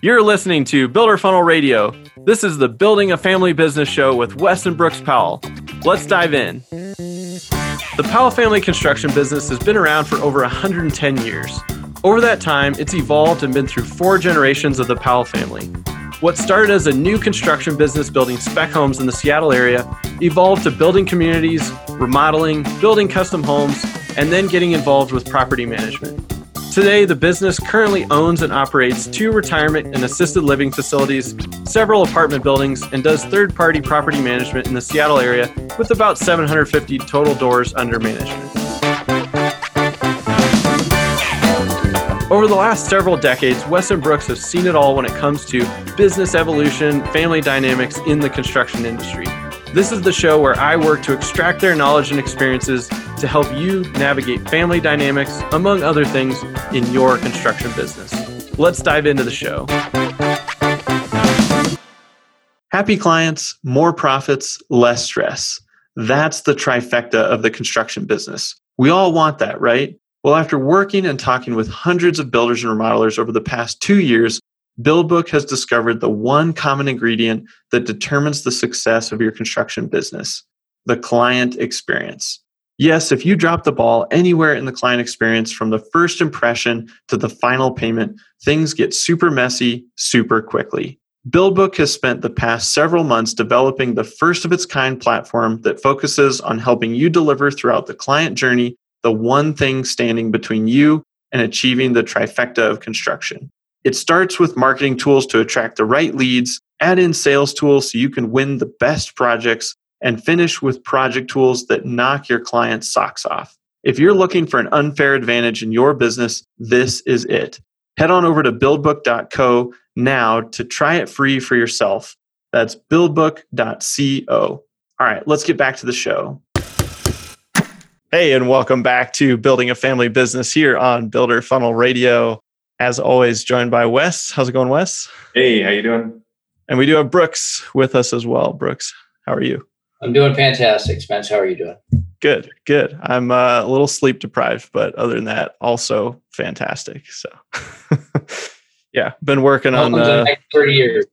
You're listening to Builder Funnel Radio. This is the Building a Family Business show with Wes and Brooks Powell. Let's dive in. The Powell family construction business has been around for over 110 years. Over that time, it's evolved and been through four generations of the Powell family. What started as a new construction business building spec homes in the Seattle area evolved to building communities, remodeling, building custom homes, and then getting involved with property management. Today, the business currently owns and operates two retirement and assisted living facilities, several apartment buildings, and does third party property management in the Seattle area with about 750 total doors under management. Over the last several decades, Wes and Brooks have seen it all when it comes to business evolution, family dynamics in the construction industry. This is the show where I work to extract their knowledge and experiences to help you navigate family dynamics, among other things, in your construction business. Let's dive into the show. Happy clients, more profits, less stress. That's the trifecta of the construction business. We all want that, right? Well, after working and talking with hundreds of builders and remodelers over the past two years, BuildBook has discovered the one common ingredient that determines the success of your construction business the client experience. Yes, if you drop the ball anywhere in the client experience from the first impression to the final payment, things get super messy super quickly. BuildBook has spent the past several months developing the first of its kind platform that focuses on helping you deliver throughout the client journey the one thing standing between you and achieving the trifecta of construction. It starts with marketing tools to attract the right leads, add in sales tools so you can win the best projects, and finish with project tools that knock your client's socks off. If you're looking for an unfair advantage in your business, this is it. Head on over to buildbook.co now to try it free for yourself. That's buildbook.co. All right, let's get back to the show. Hey, and welcome back to Building a Family Business here on Builder Funnel Radio as always, joined by Wes. How's it going, Wes? Hey, how you doing? And we do have Brooks with us as well. Brooks, how are you? I'm doing fantastic, Spence. How are you doing? Good, good. I'm uh, a little sleep deprived, but other than that, also fantastic. So, yeah, been working on uh, 30 years.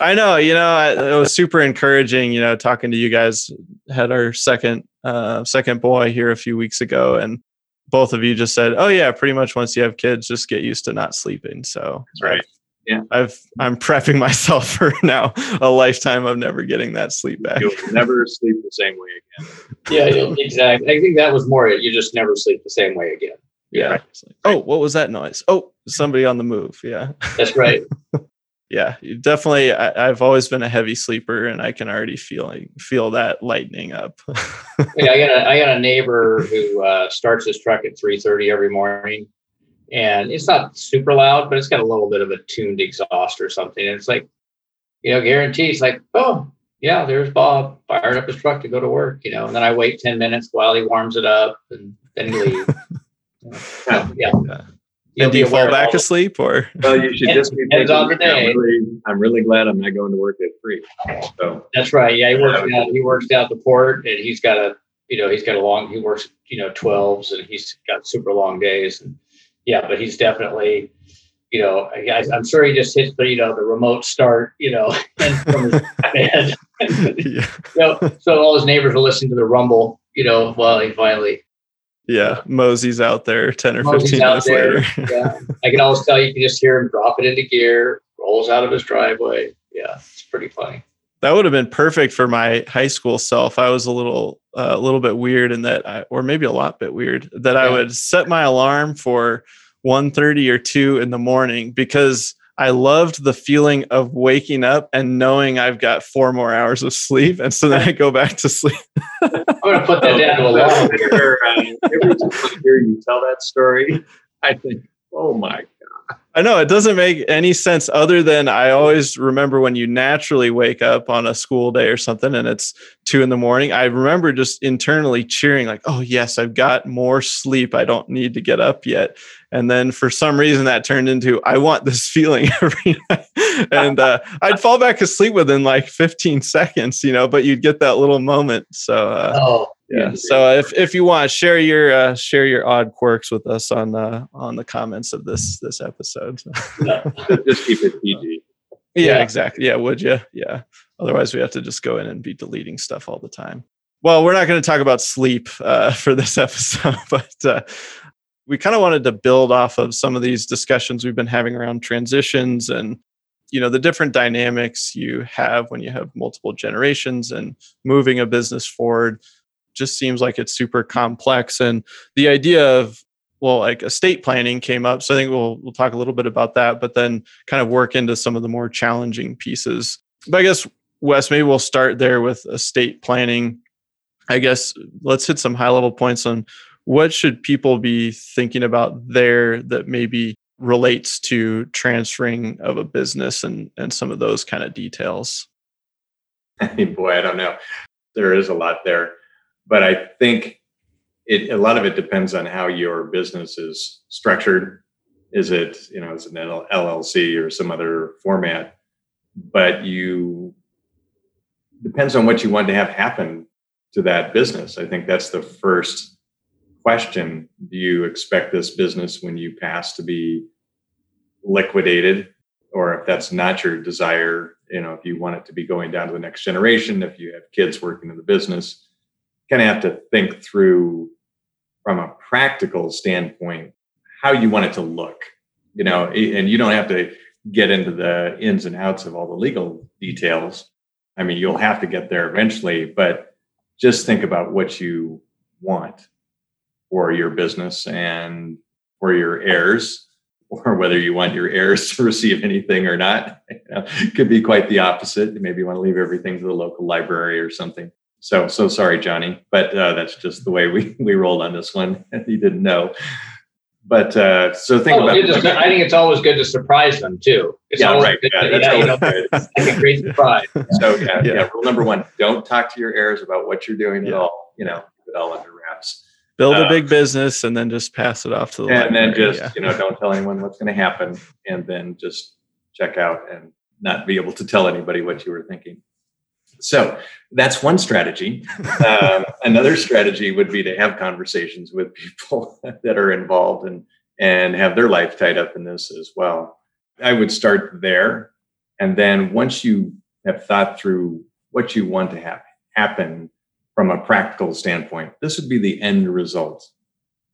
I know, you know, I, it was super encouraging. You know, talking to you guys. Had our second uh, second boy here a few weeks ago, and both of you just said, "Oh yeah, pretty much once you have kids, just get used to not sleeping." So that's right. Yeah, I've I'm prepping myself for now a lifetime of never getting that sleep back. You'll never sleep the same way again. yeah, exactly. I think that was more it. You just never sleep the same way again. Yeah. Right. Oh, what was that noise? Oh, somebody on the move. Yeah. That's right. yeah, definitely. I, have always been a heavy sleeper, and I can already feel feel that lightening up. yeah, I got a I got a neighbor who uh, starts his truck at three thirty every morning, and it's not super loud, but it's got a little bit of a tuned exhaust or something. And it's like, you know, guarantees like, oh yeah, there's Bob fired up his truck to go to work, you know, and then I wait ten minutes while he warms it up, and then he leaves. yeah. yeah. And do you fall back asleep or? Well, you should just be thinking, on the day. I'm really, I'm really glad I'm not going to work at three. So that's right. Yeah, he works out. He works out the port, and he's got a, you know, he's got a long. He works, you know, twelves, and he's got super long days. And yeah, but he's definitely, you know, I, am sure he just hits the, you know, the remote start, you know, from his bed. yeah. you know, so all his neighbors will listen to the rumble, you know, while he finally yeah, uh, Mosey's out there 10 or Mosey's 15 minutes there. later. yeah. I can always tell you can just hear him drop it into gear, rolls out of his driveway. Yeah, it's pretty funny. That would have been perfect for my high school self. I was a little uh, a little bit weird in that I, or maybe a lot bit weird that yeah. I would set my alarm for 1:30 or 2 in the morning because I loved the feeling of waking up and knowing I've got four more hours of sleep, and so then I go back to sleep. I'm going to put that down to a lot. Every time I hear you tell that story, I think, "Oh my god!" I know it doesn't make any sense other than I always remember when you naturally wake up on a school day or something, and it's two in the morning. I remember just internally cheering, like, "Oh yes, I've got more sleep. I don't need to get up yet." and then for some reason that turned into i want this feeling every night and uh, i'd fall back asleep within like 15 seconds you know but you'd get that little moment so uh, oh yeah. So if, if you want, share your uh, share your odd quirks with us on the on the comments of this this episode. just keep it PG. Yeah, exactly. Yeah, would you? Yeah. Otherwise, we have to just go in and be deleting stuff all the time. Well, we're not going to talk about sleep uh, for this episode, but uh, we kind of wanted to build off of some of these discussions we've been having around transitions and you know the different dynamics you have when you have multiple generations and moving a business forward just seems like it's super complex. And the idea of well like estate planning came up so i think we'll we'll talk a little bit about that but then kind of work into some of the more challenging pieces. But i guess wes maybe we'll start there with estate planning. I guess let's hit some high level points on what should people be thinking about there that maybe relates to transferring of a business and and some of those kind of details? Boy i don't know. There is a lot there but i think it a lot of it depends on how your business is structured. Is it you know is it an llc or some other format? But you depends on what you want to have happen to that business. I think that's the first question. Do you expect this business when you pass to be liquidated? Or if that's not your desire you know if you want it to be going down to the next generation if you have kids working in the business kind of have to think through from a practical standpoint how you want it to look you know and you don't have to get into the ins and outs of all the legal details i mean you'll have to get there eventually but just think about what you want for your business and for your heirs, or whether you want your heirs to receive anything or not. Could be quite the opposite. Maybe you want to leave everything to the local library or something. So, so sorry, Johnny, but uh, that's just the way we we rolled on this one. he didn't know. But uh, so think oh, about. Just, I think it's always good to surprise them too. It's yeah, right. Good, yeah, that's yeah, you know, good. like a great surprise. So yeah, yeah, yeah. Rule number one: don't talk to your heirs about what you're doing at all. You know, it all under wraps build a uh, big business and then just pass it off to the and library. then just yeah. you know don't tell anyone what's going to happen and then just check out and not be able to tell anybody what you were thinking so that's one strategy um, another strategy would be to have conversations with people that are involved and and have their life tied up in this as well i would start there and then once you have thought through what you want to have happen from a practical standpoint. This would be the end result.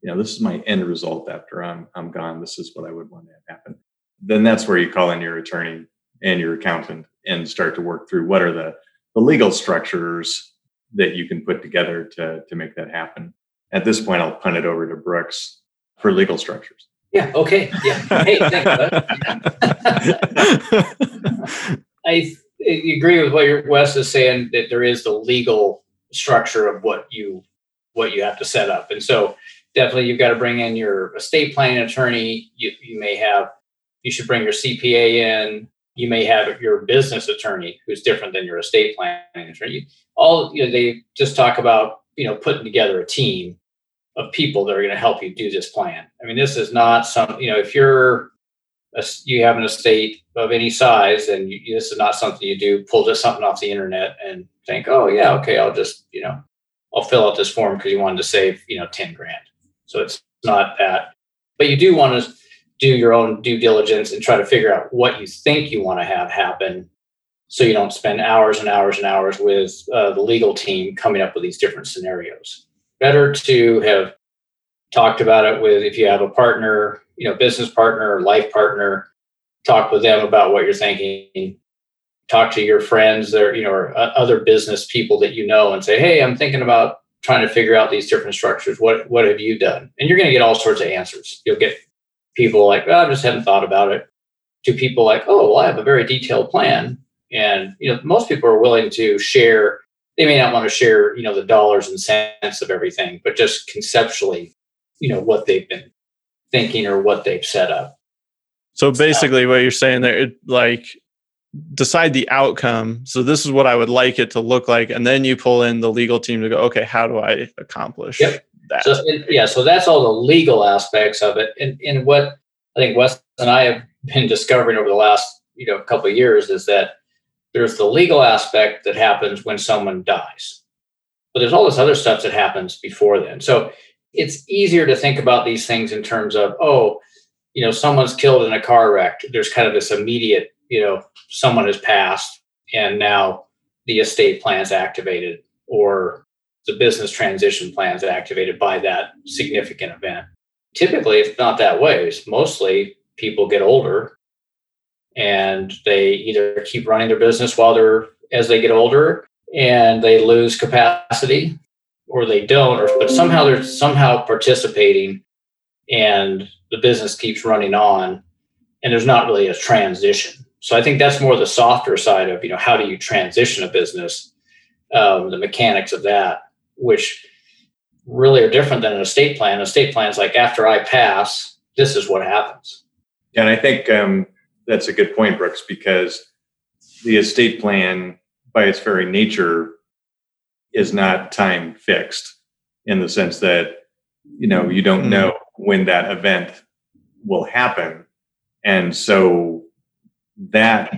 You know, this is my end result after I'm I'm gone. This is what I would want to have happen. Then that's where you call in your attorney and your accountant and start to work through what are the, the legal structures that you can put together to, to make that happen. At this point, I'll punt it over to Brooks for legal structures. Yeah. Okay. Yeah. Hey, thanks. I agree with what Wes is saying that there is the legal structure of what you what you have to set up. And so definitely you've got to bring in your estate planning attorney. You, you may have you should bring your CPA in. You may have your business attorney who's different than your estate planning attorney. All you know, they just talk about you know putting together a team of people that are going to help you do this plan. I mean, this is not some you know if you're a, you have an estate of any size and you, this is not something you do pull just something off the internet and think, oh yeah, okay, I'll just you know I'll fill out this form because you wanted to save you know ten grand. So it's not that, but you do want to do your own due diligence and try to figure out what you think you want to have happen, so you don't spend hours and hours and hours with uh, the legal team coming up with these different scenarios. Better to have talked about it with if you have a partner, you know, business partner or life partner, talk with them about what you're thinking. Talk to your friends or you know or other business people that you know and say hey i'm thinking about trying to figure out these different structures. What what have you done? And you're going to get all sorts of answers. You'll get people like well, i just haven't thought about it to people like oh well i have a very detailed plan and you know most people are willing to share they may not want to share you know the dollars and cents of everything but just conceptually you know what they've been thinking or what they've set up so basically what you're saying there it, like decide the outcome. So this is what I would like it to look like, and then you pull in the legal team to go, okay, how do I accomplish yep. That? So, and, yeah, so that's all the legal aspects of it, and and what I think Wes and I have been discovering over the last you know couple of years is that there's the legal aspect that happens when someone dies. but there's all this other stuff that happens before then. So it's easier to think about these things in terms of, oh, you know, someone's killed in a car wreck. There's kind of this immediate, you know, someone has passed and now the estate plan's activated or the business transition plan's activated by that significant event. Typically, it's not that way. It's mostly people get older and they either keep running their business while they're as they get older and they lose capacity or they don't or but somehow they're somehow participating and the business keeps running on and there's not really a transition so i think that's more the softer side of you know how do you transition a business um, the mechanics of that which really are different than an estate plan. An estate plan is like after i pass this is what happens. And i think um, that's a good point brooks because the estate plan by its very nature is not time fixed in the sense that you know you don't mm-hmm. know when that event will happen. And so that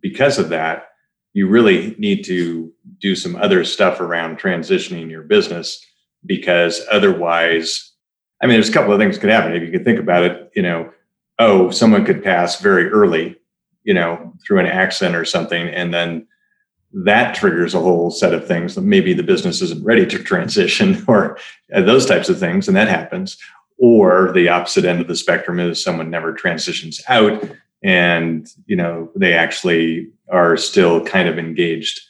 because of that you really need to do some other stuff around transitioning your business because otherwise i mean there's a couple of things could happen. If you could think about it you know oh someone could pass very early you know through an accident or something and then that triggers a whole set of things that maybe the business isn't ready to transition or uh, those types of things and that happens. Or the opposite end of the spectrum is someone never transitions out and you know they actually are still kind of engaged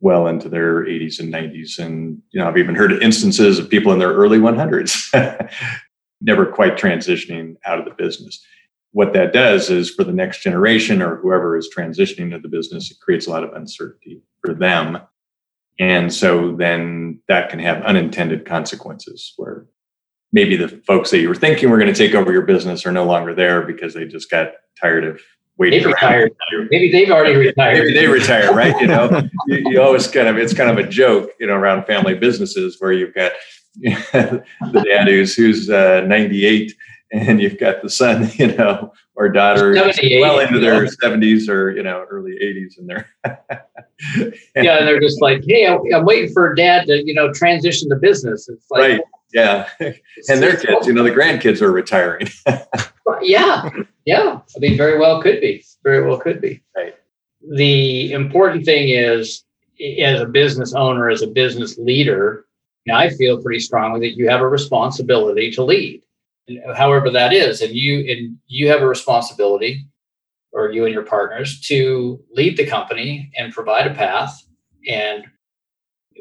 well into their 80s and 90s and you know i've even heard instances of people in their early 100s never quite transitioning out of the business what that does is for the next generation or whoever is transitioning to the business, it creates a lot of uncertainty for them. And so then that can have unintended consequences where maybe the folks that you were thinking were going to take over your business are no longer there because they just got tired of waiting. They retired. Maybe they've already retired. Maybe they retire, right? You know, you, you, always kind of it's kind of a joke, you know, around family businesses where you've got the dad who's who's uh, 98 and you've got the son, you know, or daughter well into their seventies or you know early eighties, and they're yeah, and they're just like, hey, I'm waiting for dad to you know transition the business. It's like, right, yeah, and their kids, you know, the grandkids are retiring. yeah, yeah, I mean, very well could be, very well could be. Right. The important thing is, as a business owner, as a business leader, I feel pretty strongly that you have a responsibility to lead however that is and you and you have a responsibility or you and your partners to lead the company and provide a path and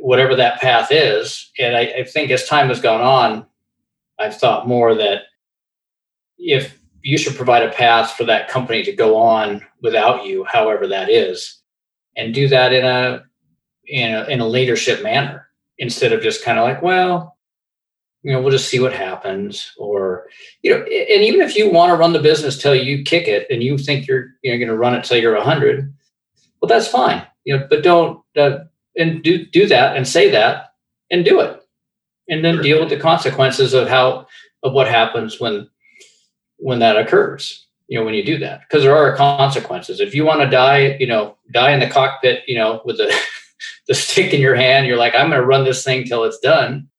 whatever that path is and I, I think as time has gone on i've thought more that if you should provide a path for that company to go on without you however that is and do that in a in a, in a leadership manner instead of just kind of like well you know, we'll just see what happens. Or, you know, and even if you want to run the business till you kick it and you think you're, you know, going to run it till you're 100, well, that's fine. You know, but don't, uh, and do, do that and say that and do it. And then sure. deal with the consequences of how, of what happens when, when that occurs, you know, when you do that. Because there are consequences. If you want to die, you know, die in the cockpit, you know, with the, the stick in your hand, you're like, I'm going to run this thing till it's done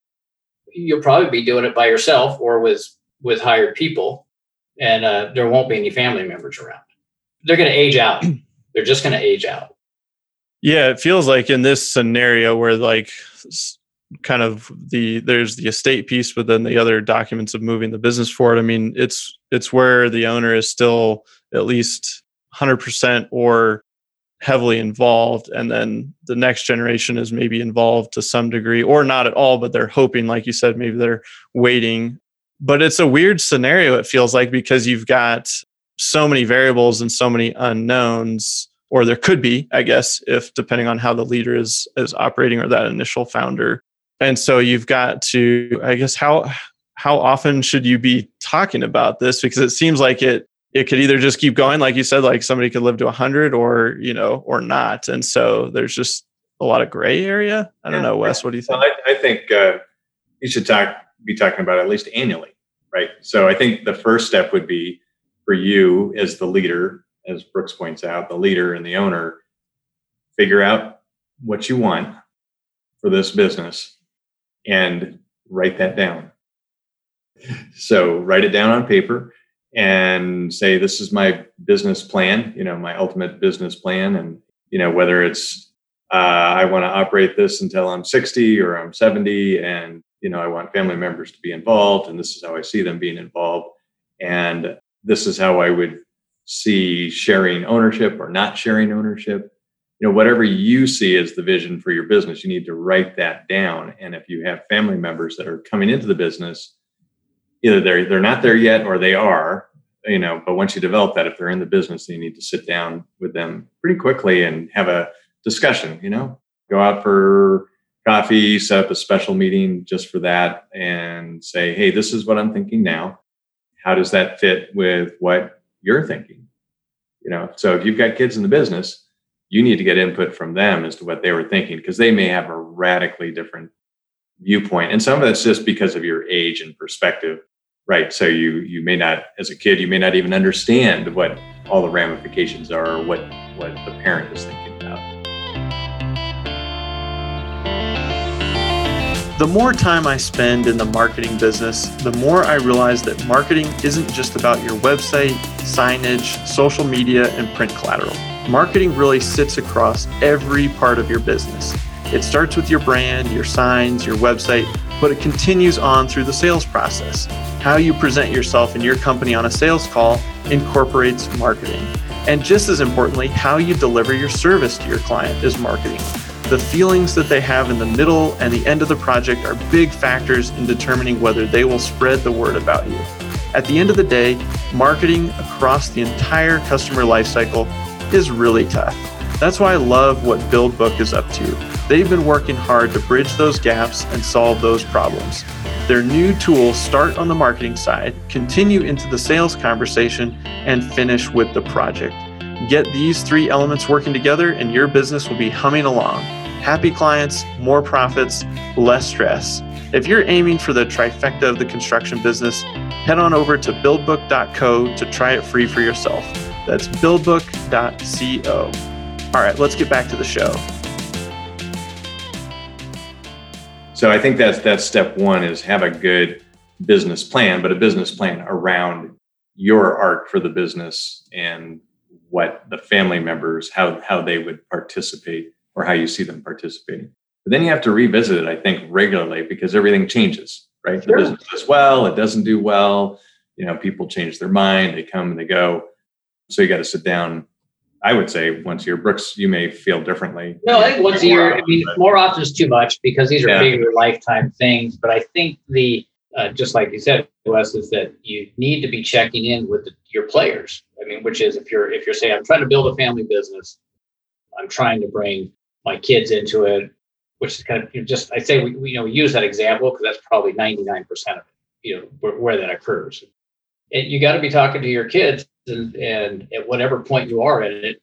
you'll probably be doing it by yourself or with with hired people, and uh, there won't be any family members around. They're going to age out. They're just going to age out. Yeah, it feels like in this scenario where like kind of the there's the estate piece, but then the other documents of moving the business forward. I mean, it's it's where the owner is still at least 100% or heavily involved and then the next generation is maybe involved to some degree or not at all but they're hoping like you said maybe they're waiting but it's a weird scenario it feels like because you've got so many variables and so many unknowns or there could be i guess if depending on how the leader is is operating or that initial founder. And so you've got to i guess how how often should you be talking about this? Because it seems like it it could either just keep going like you said like somebody could live to 100 or you know or not. And so there's just a lot of gray area. I don't know wes what do you think? Well, I, I, think uh, you should talk be talking about at least annually right? So i think the first step would be for you as the leader as brooks points out the leader and the owner figure out what you want for this business and write that down. So write it down on paper and say, this is my business plan, you know, my ultimate business plan. And, you know, whether it's, uh, I want to operate this until I'm 60 or I'm 70 and, you know, I want family members to be involved and this is how I see them being involved. And this is how I would see sharing ownership or not sharing ownership. You know whatever you see as the vision for your business you need to write that down. And if you have family members that are coming into the business either they're they're not there yet or they are you know but once you develop that if they're in the business you need to sit down with them pretty quickly and have a discussion you know? Go out for coffee set up a special meeting just for that and say hey this is what i'm thinking now. How does that fit with what you're thinking. You know so if you've got kids in the business you need to get input from them as to what they were thinking because they may have a radically different viewpoint. And some of it's just because of your age and perspective right? So you you may not as a kid you may not even understand what all the ramifications are or what what the parent is thinking the more time I spend in the marketing business, the more I realize that marketing isn't just about your website, signage, social media, and print collateral. Marketing really sits across every part of your business. It starts with your brand, your signs, your website, but it continues on through the sales process. How you present yourself and your company on a sales call incorporates marketing. And just as importantly, how you deliver your service to your client is marketing. The feelings that they have in the middle and the end of the project are big factors in determining whether they will spread the word about you. At the end of the day, marketing across the entire customer lifecycle is really tough. That's why I love what BuildBook is up to. They've been working hard to bridge those gaps and solve those problems. Their new tools start on the marketing side, continue into the sales conversation, and finish with the project. Get these three elements working together, and your business will be humming along. Happy clients, more profits, less stress. If you're aiming for the trifecta of the construction business, head on over to buildbook.co to try it free for yourself. That's buildbook.co. All right, let's get back to the show. So I think that's that's step one is have a good business plan, but a business plan around your arc for the business and what the family members how how they would participate or how you see them participating. But then you have to revisit it, I think, regularly because everything changes, right? Sure. The business does well, it doesn't do well. You know, people change their mind, they come and they go. So you got to sit down. I would say once a year. Brooks, you may feel differently. No, I think once a year. I mean, more often is too much because these are yeah. bigger lifetime things. But I think the uh, just like you said, Wes, is that you need to be checking in with the, your players. I mean, which is if you're if you're saying I'm trying to build a family business, I'm trying to bring my kids into it, which is kind of you know, just I say we, we, you know we use that example because that's probably 99 percent of it, you know, where, where that occurs. And you got to be talking to your kids and, and at whatever point you are in it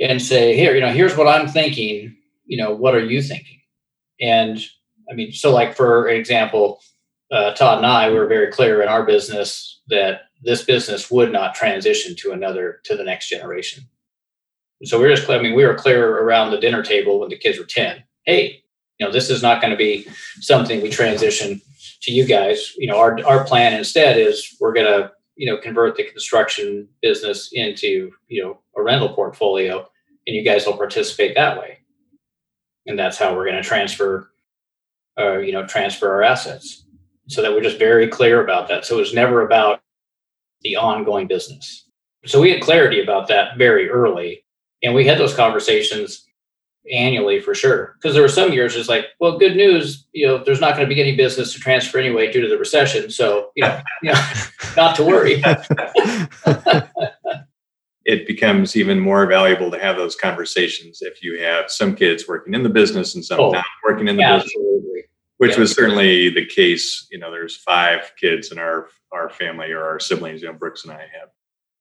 and say here you know here's what i'm thinking. You know what are you thinking? And i mean so like for example uh, todd and i were very clear in our business that this business would not transition to another to the next generation so we are just clear i mean we were clear around the dinner table when the kids were 10 hey you know this is not going to be something we transition to you guys. You know our, our plan instead is we're going to you know convert the construction business into you know a rental portfolio and you guys will participate that way. And that's how we're going to transfer uh, you know transfer our assets. So that we're just very clear about that. So it was never about the ongoing business. So we had clarity about that very early and we had those conversations annually for sure. Because there were some years it's like, well, good news, you know, there's not going to be any business to transfer anyway due to the recession. So, you know, you know not to worry. it becomes even more valuable to have those conversations if you have some kids working in the business and some oh, not working in the absolutely. business. Which yeah. was certainly the case. You know, there's five kids in our our family or our siblings. You know, Brooks and I have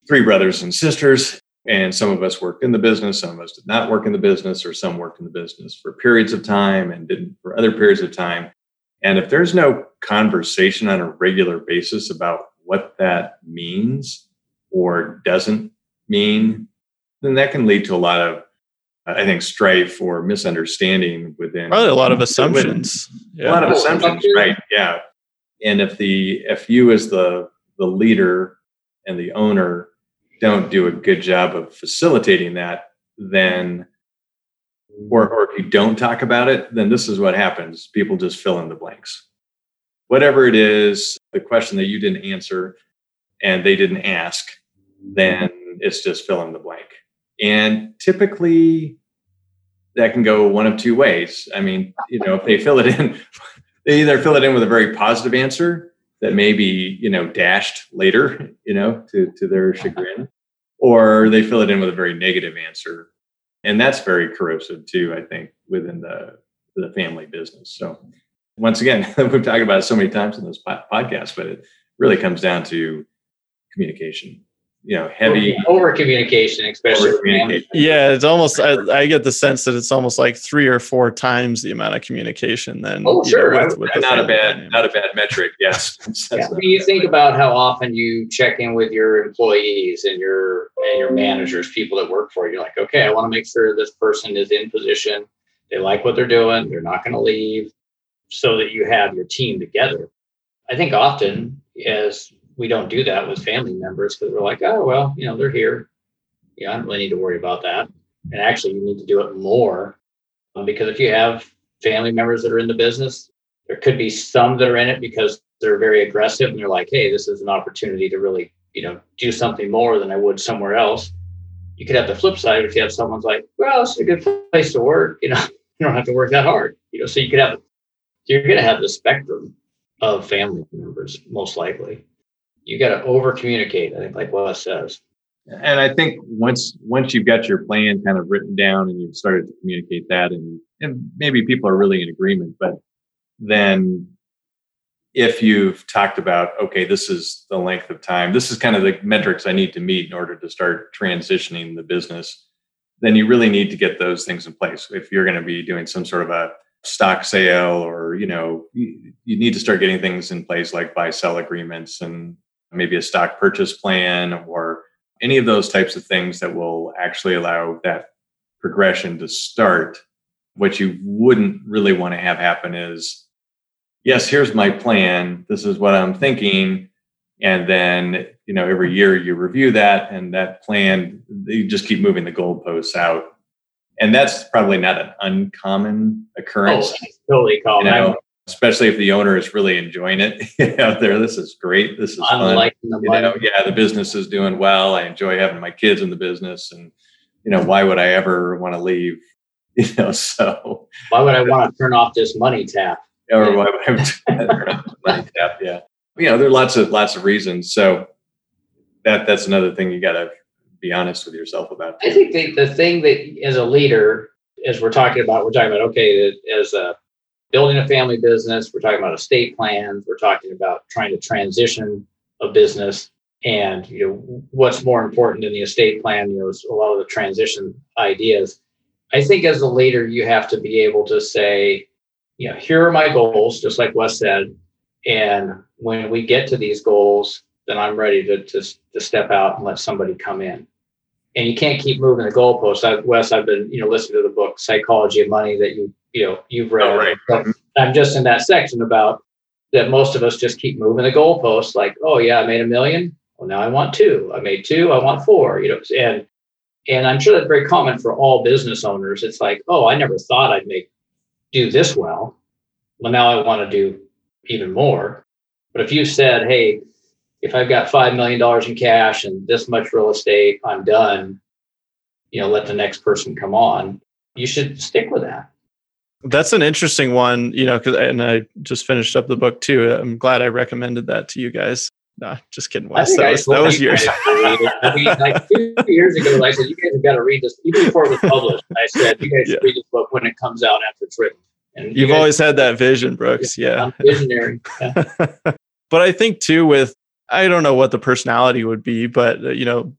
three brothers and sisters and some of us worked in the business, some of us did not work in the business, or some worked in the business for periods of time and didn't for other periods of time. And if there's no conversation on a regular basis about what that means or doesn't mean, then that can lead to a lot of I think strife or misunderstanding within probably a lot of assumptions. Yeah. A lot of assumptions, right? Yeah. And if the if you as the the leader and the owner don't do a good job of facilitating that, then or, or if you don't talk about it, then this is what happens. People just fill in the blanks. Whatever it is, the question that you didn't answer and they didn't ask, then it's just fill in the blank. And typically that can go one of two ways. I mean, you know, if they fill it in, they either fill it in with a very positive answer that may be, you know, dashed later, you know, to, to their chagrin, or they fill it in with a very negative answer. And that's very corrosive too, I think, within the, the family business. So once again, we've talked about it so many times in this podcast, but it really comes down to communication you know heavy over communication especially over communication. yeah it's almost I, I, get the sense that it's almost like three or four times the amount of communication than oh sure know, with, with not a bad not a bad metric yes. Yeah. when you think about how often you check in with your employees and your and your managers people that work for you you're like okay i want to make sure this person is in position. They like what they're doing. They're not going to leave. So that you have your team together. I think often as we don't do that with family members because we're like, oh well, you know, they're here. Yeah, I don't really need to worry about that. And actually, you need to do it more um, because if you have family members that are in the business, there could be some that are in it because they're very aggressive and they're like, hey, this is an opportunity to really, you know, do something more than I would somewhere else. You could have the flip side if you have someone's like, well, it's a good place to work. You know, you don't have to work that hard. You know, so you could have, you're going to have the spectrum of family members most likely you got to over communicate. I think, like Wes says. And I think once once you've got your plan kind of written down and you've started to communicate that, and and maybe people are really in agreement, but then if you've talked about okay, this is the length of time, this is kind of the metrics I need to meet in order to start transitioning the business, then you really need to get those things in place. If you're going to be doing some sort of a stock sale or you know you, you need to start getting things in place like buy sell agreements and maybe a stock purchase plan or any of those types of things that will actually allow that progression to start. What you wouldn't really want to have happen is, yes, here's my plan. This is what I'm thinking. And then, you know, every year you review that and that plan, you just keep moving the goalposts out. And that's probably not an uncommon occurrence. Oh, totally common. You know, especially if the owner is really enjoying it out there. This is great. This is I'm fun. The you know, yeah, the business is doing well. I enjoy having my kids in the business, and you know, why would I ever want to leave? You know, so why would I want to turn off this money tap? Or why would I turn off money tap? Yeah, you know, there are lots of lots of reasons. So that that's another thing you got to be honest with yourself about. I think the, the thing that as a leader, as we're talking about, we're talking about okay, as a building a family business. We're talking about estate plans. We're talking about trying to transition a business. And you know what's more important than the estate plan? You know, is a lot of the transition ideas. I think as a leader, you have to be able to say, you know, here are my goals, just like Wes said. And when we get to these goals, then I'm ready to, to, to step out and let somebody come in. And you can't keep moving the goalposts. I, Wes, I've been, you know, listening to the book Psychology of Money that you you know you've read. Oh, right. I'm just in that section about that most of us just keep moving the goalposts. Like, oh yeah, I made a million. Well, now I want two. I made two. I want four. You know, and and I'm sure that's very common for all business owners. It's like, oh, I never thought I'd make do this well. Well, now I want to do even more. But if you said, hey, if I've got five million dollars in cash and this much real estate, I'm done. You know, let the next person come on. You should stick with that. That's an interesting one, you know, because and I just finished up the book too. I'm glad I recommended that to you guys. Nah, just kidding, Wes. That was, that was yours. I mean, like two years ago, I said, you guys have got to read this. Even before it was published, I said, you guys yeah. should read this book when it comes out after it's written. And You've you guys, always had that vision, Brooks. Yeah. I'm visionary. Yeah. but I think too, with, I don't know what the personality would be, but, uh, you know,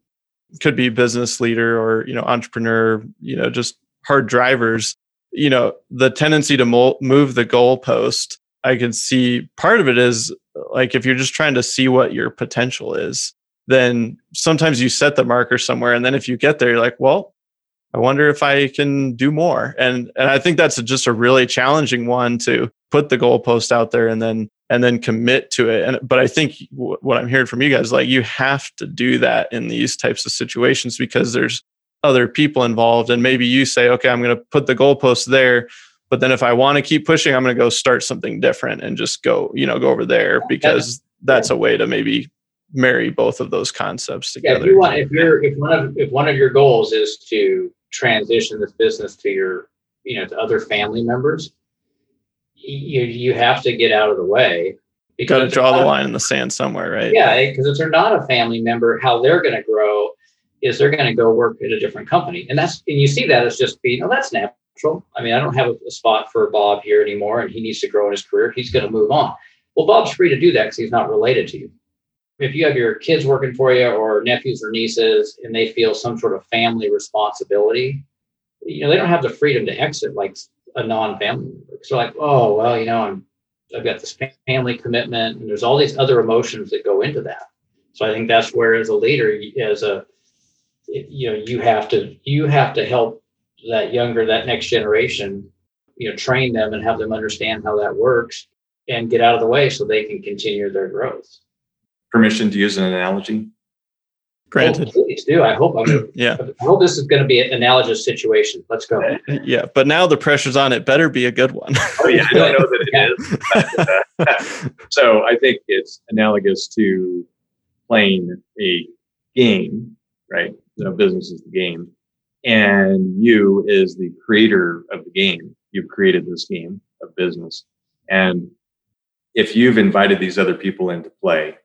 could be business leader or, you know, entrepreneur, you know, just hard drivers you know, the tendency to mo- move the goalpost, I can see part of it is like if you're just trying to see what your potential is, then sometimes you set the marker somewhere. And then if you get there, you're like, well, I wonder if I can do more. And and I think that's just a really challenging one to put the goalpost out there and then and then commit to it. And but I think w- what I'm hearing from you guys like you have to do that in these types of situations because there's other people involved and maybe you say okay, I'm going to put the goalpost there but then if I want to keep pushing, I'm going to go start something different and just go, you know, go over there because that's a way to maybe marry both of those concepts together. Yeah, if you want, if you're, if one of, if one of your goals is to transition this business to your, you know, to other family members, you you have to get out of the way. You got to draw the line in the sand somewhere, right? Yeah, because if they're not a family member, how they're going to grow is they're going to go work at a different company, and that's and you see that as just being, oh, that's natural. I mean, I don't have a, spot for Bob here anymore, and he needs to grow in his career. He's going to move on. Well, Bob's free to do that because he's not related to you. If you have your kids working for you, or nephews or nieces, and they feel some sort of family responsibility, you know, they don't have the freedom to exit like a non-family. So, like, oh well, you know, I'm I've got this family commitment, and there's all these other emotions that go into that. So I think that's where, as a leader, as a you know, you have to you have to help that younger, that next generation, you know, train them and have them understand how that works and get out of the way so they can continue their growth. Permission to use an analogy? Granted. Oh, please do. I hope I'm yeah. I hope this is going to be an analogous situation. Let's go. Yeah, but now the pressure's on. It better be a good one. oh yeah, I don't know that it yeah. is. So I think it's analogous to playing a game, right? You know, business is the game, and you is the creator of the game. You've created this game of business. And if you've invited these other people into play,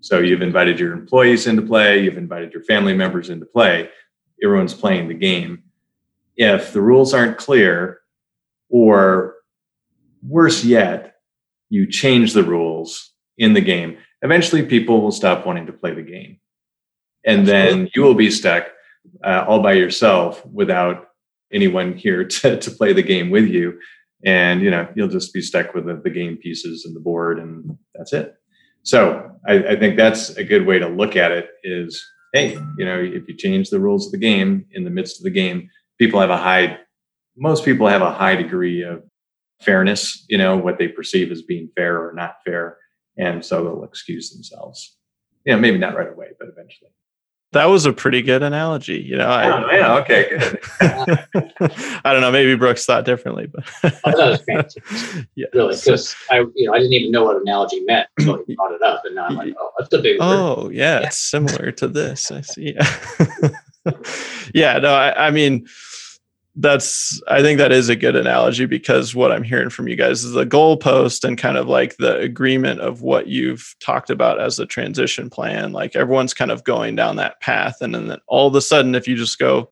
so you've invited your employees into play, you've invited your family members into play, everyone's playing the game. If the rules aren't clear, or worse yet, you change the rules in the game, eventually people will stop wanting to play the game. And then you will be stuck uh, all by yourself without anyone here to, to play the game with you. And you know you'll just be stuck with the, the game pieces and the board and that's it. So I, I, think that's a good way to look at it is hey you know if you change the rules of the game in the midst of the game people have a high most people have a high degree of fairness you know what they perceive as being fair or not fair. And so they'll excuse themselves. You know maybe not right away but eventually that was a pretty good analogy. You know, I, oh, yeah, okay, good. I don't know. Maybe Brooks thought differently, but I thought it was fancy. Yeah, really, because I, you know, I didn't even know what analogy meant until he brought it up, and now I'm like, oh, that's a big. Oh, yeah, yeah, it's similar to this. I see. Yeah, yeah. No, I, I mean that's i think that is a good analogy because what i'm hearing from you guys is the goalpost and kind of like the agreement of what you've talked about as a transition plan. Like everyone's kind of going down that path and then all of a sudden if you just go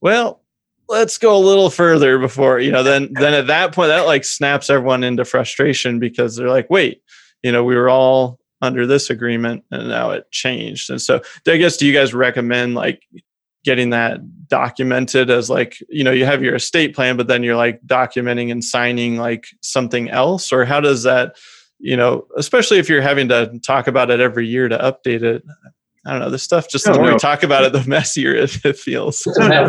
well let's go a little further before you know then then at that point that like snaps everyone into frustration because they're like wait you know we were all under this agreement and now it changed. And so i guess do you guys recommend like getting that documented as like you know you have your estate plan but then you're like documenting and signing like something else? Or how does that you know especially if you're having to talk about it every year to update it i don't know this stuff just the more we talk about it the messier it, it feels. I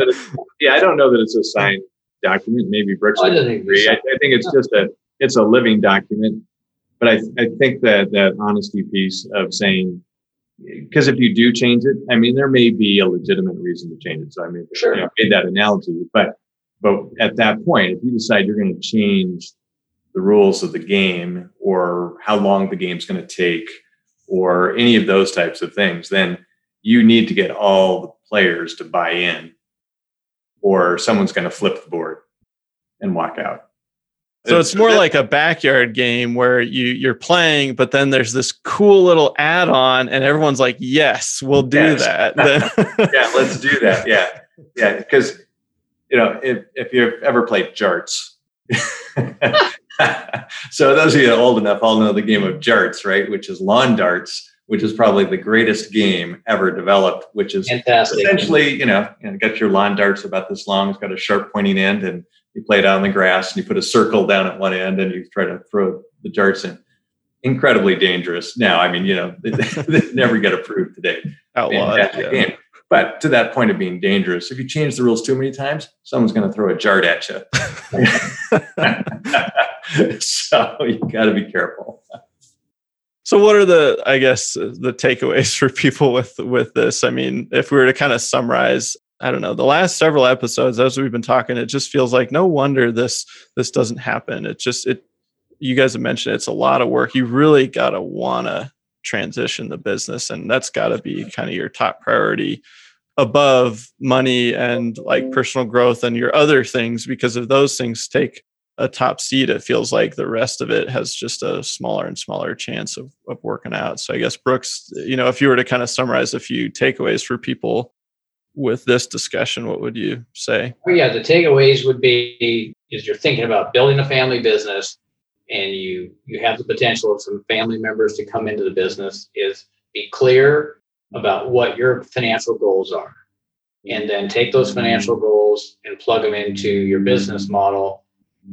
yeah i don't know that it's a signed document maybe brooks would agree I, I think it's just a it's a living document. But I, I think that that honesty piece of saying because if you do change it, I mean, there may be a legitimate reason to change it. So I mean, sure. you know, made that analogy, but but at that point, if you decide you're going to change the rules of the game or how long the game's going to take or any of those types of things, then you need to get all the players to buy in or someone's going to flip the board and walk out. So it's more like a backyard game where you you're playing, but then there's this cool little add-on, and everyone's like, "Yes, we'll do yes. that." yeah, let's do that. Yeah, yeah, because you know if if you've ever played jarts. so those of you old enough all know the game of jarts, right? Which is lawn darts, which is probably the greatest game ever developed. Which is Fantastic. essentially, you know, you know, got your lawn darts about this long. It's got a sharp pointing end, and you play it out on the grass and you put a circle down at one end and you try to throw the darts in. Incredibly dangerous. Now, I mean, you know, they, they never get approved today. Outlawed. Yeah. But to that point of being dangerous, if you change the rules too many times, someone's going to throw a jart at you. so you got to be careful. So what are the I guess the takeaways for people with with this? I mean, if we were to kind of summarize, I don't know, the last several episodes as we've been talking, it just feels like no wonder this this doesn't happen. It just it you guys have mentioned it's a lot of work. You really got to want to transition the business and that's got to be kind of your top priority above money and like personal growth and your other things because if those things take a top seed it feels like the rest of it has just a smaller and smaller chance of, of working out so i guess brooks you know if you were to kind of summarize a few takeaways for people with this discussion what would you say? Oh, yeah the takeaways would be is you're thinking about building a family business and you you have the potential of some family members to come into the business is be clear about what your financial goals are. And then take those financial goals and plug them into your business model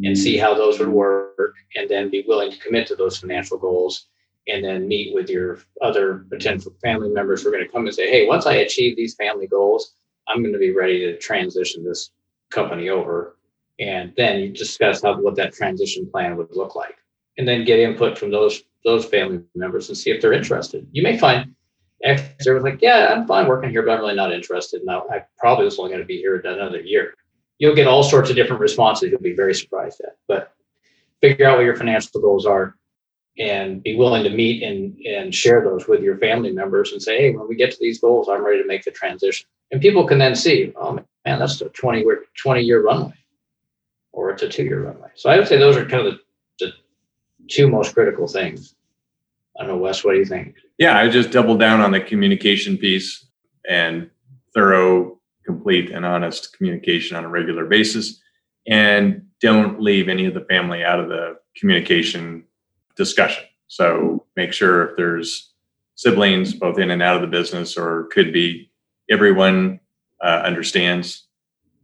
and see how those would work and then be willing to commit to those financial goals and then meet with your other potential family members who are going to come and say hey once i achieve these family goals i'm going to be ready to transition this company over. And then you discuss how what that transition plan would look like. And then get input from those those family members and see if they're interested. You may find after was like yeah i'm fine working here but i'm really not interested. Now i probably was only going to be here another year. You'll get all sorts of different responses. You'll be very surprised at but figure out what your financial goals are and be willing to meet and, and share those with your family members and say hey when we get to these goals i'm ready to make the transition and people can then see oh man that's a 20 year 20 year runway or it's a two year runway. So I would say those are kind of the, the two most critical things. I don't know, Wes, what do you think? Yeah, I just double down on the communication piece and thorough, complete, and honest communication on a regular basis. And don't leave any of the family out of the communication discussion. So make sure if there's siblings both in and out of the business or could be, everyone uh, understands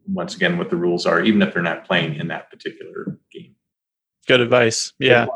once again what the rules are, even if they're not playing in that particular game. Good advice. Yeah.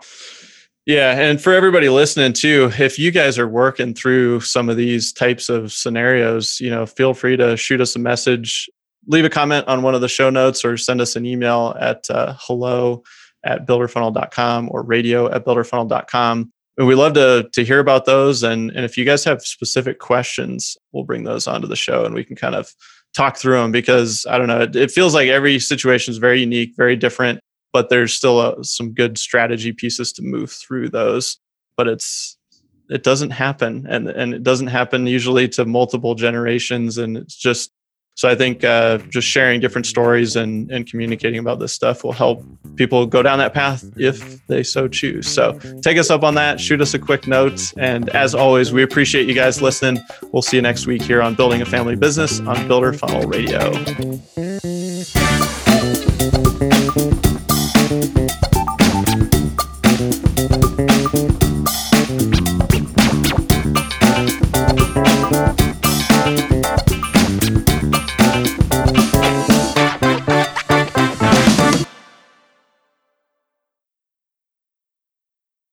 Yeah. And for everybody listening too, if you guys are working through some of these types of scenarios, you know, feel free to shoot us a message, leave a comment on one of the show notes or send us an email at uh, hello at builderfunnel.com or radio at builderfunnel.com. And we love to, to hear about those. And, and if you guys have specific questions, we'll bring those onto the show and we can kind of talk through them because I don't know. It, it feels like every situation is very unique, very different, but there's still a, some good strategy pieces to move through those. But it's it doesn't happen, and and it doesn't happen usually to multiple generations, and it's just so I think uh, just sharing different stories and, and communicating about this stuff will help people go down that path if they so choose. So take us up on that, shoot us a quick note. And as always, we appreciate you guys listening. We'll see you next week here on Building a Family Business on Builder Funnel Radio.